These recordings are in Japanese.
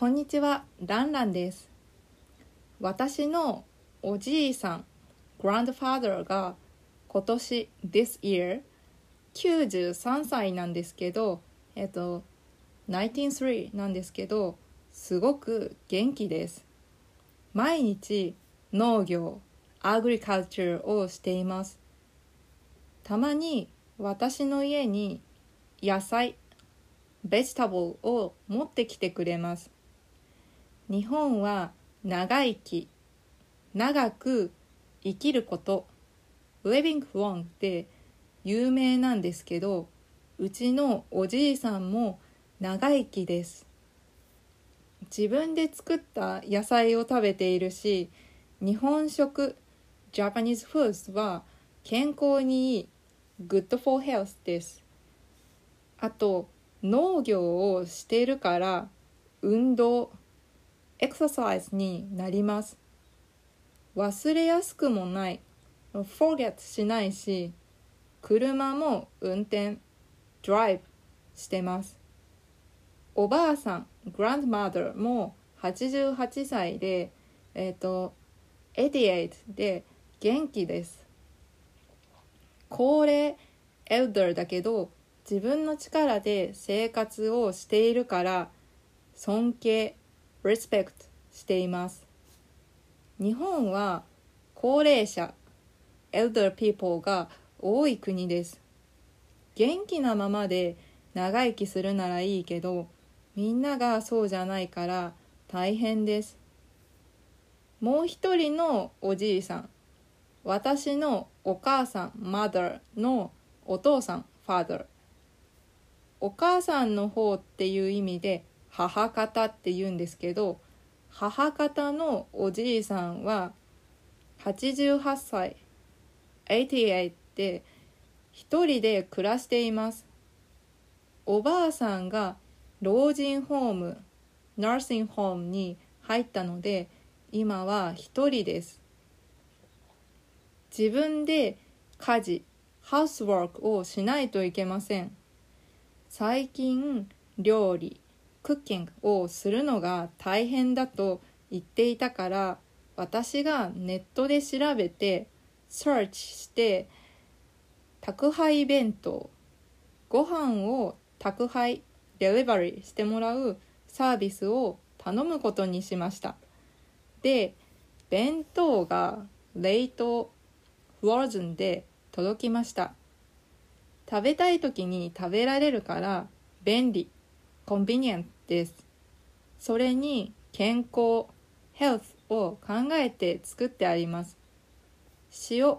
こんにちは、ランランです。私のおじいさん、grandfather が今年 this year 93歳なんですけど、えっと193なんですけど、すごく元気です。毎日農業、アグリカルチャーをしています。たまに私の家に野菜、ベジタブルを持ってきてくれます。日本は長生き、長く生きること、living long で有名なんですけど、うちのおじいさんも長生きです。自分で作った野菜を食べているし、日本食、Japanese foods は健康にいい、good for health です。あと、農業をしているから、運動、エクササイズになります。忘れやすくもない、forget しないし、車も運転、drive してます。おばあさん、grandmother も88歳で、えっ、と、88で元気です。高齢、elder だけど、自分の力で生活をしているから、尊敬、respect しています。日本は高齢者、elder people が多い国です。元気なままで長生きするならいいけど、みんながそうじゃないから大変です。もう一人のおじいさん、私のお母さん、mother のお父さん、father。お母さんの方っていう意味で母方って言うんですけど、母方のおじいさんは88歳、88で一人で暮らしています。おばあさんが老人ホーム、ナーシングホームに入ったので、今は一人です。自分で家事、ハウスワークをしないといけません。最近、料理、クッキングをするのが大変だと言っていたから、私がネットで調べて、search して、宅配弁当、ご飯を宅配、デリバリーしてもらうサービスを頼むことにしました。で、弁当が冷凍、フローズンで届きました。食べたい時に食べられるから便利、コンビニエントです。それに健康、ヘルスを考えて作ってあります。塩、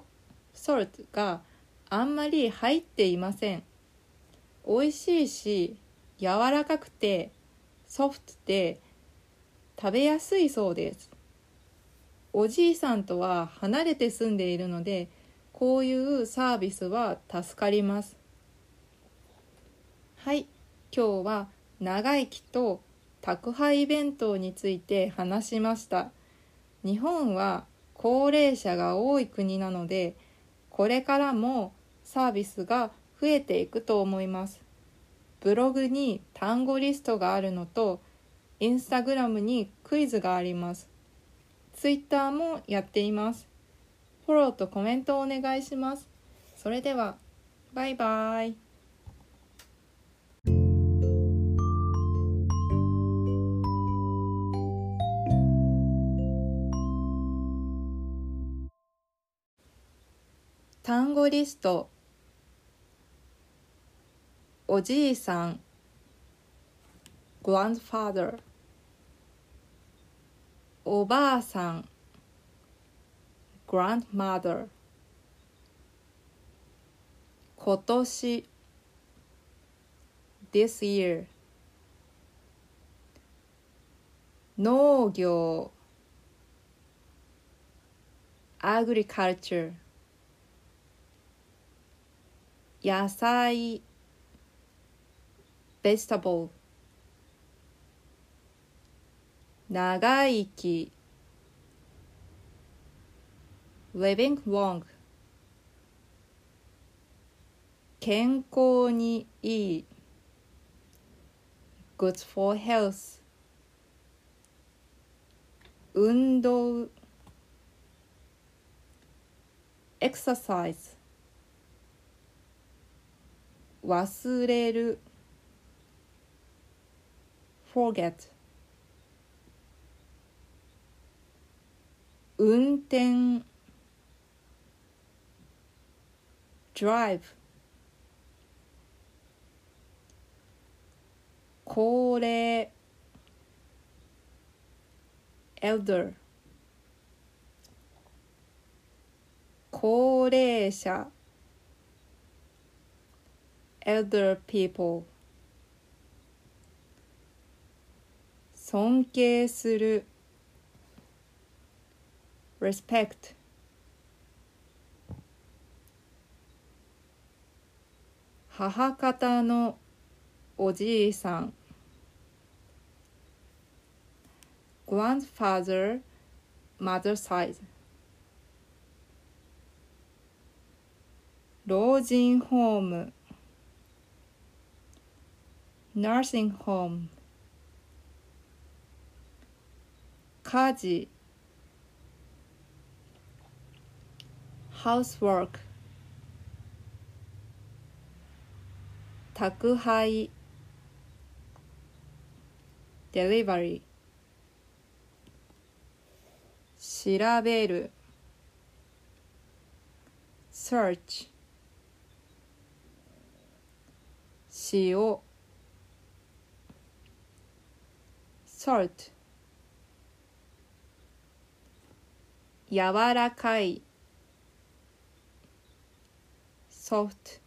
ソルトがあんまり入っていません。美味しいし、柔らかくて、ソフトで食べやすいそうです。おじいさんとは離れて住んでいるので、こういうサービスは助かります。はい、今日は長生きと宅配弁当について話しました。日本は高齢者が多い国なので、これからもサービスが増えていくと思います。ブログに単語リストがあるのと、インスタグラムにクイズがあります。ツイッターもやっています。フォローとコメントをお願いします。それでは、バイバイ。単語リストおじいさん grandfather おばあさん grandmother 今年 this year 農業 agriculture 野菜 vegetable 長生き living long 健康にいい good for health 運動 exercise 忘れる forget 運転 drive 高齢 elder 高齢者 elder people 尊敬する respect 母方のおじいさん grandfather mother side 老人ホーム nursing home 家事 housework 宅配 delivery 調べる search 塩 salt 柔らかい soft